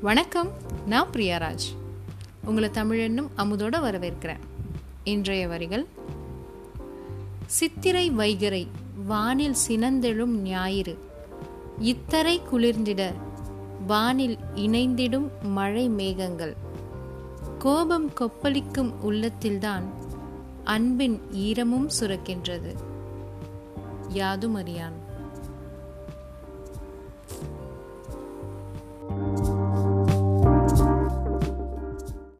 வணக்கம் நான் பிரியாராஜ். உங்களை தமிழன்னும் அமுதோடு வரவேற்கிறேன். இன்றைய வரிகள் சித்திரை வைகரை வானில் சினந்தெழும் ஞாயிறு இத்தரை குளிர்ந்திட வானில் இணைந்திடும் மழை மேகங்கள். கோபம் கொப்பளிக்கும் உள்ளத்தில்தான் அன்பின் ஈரமும் சுரக்கின்றது. யாதும் அறியான்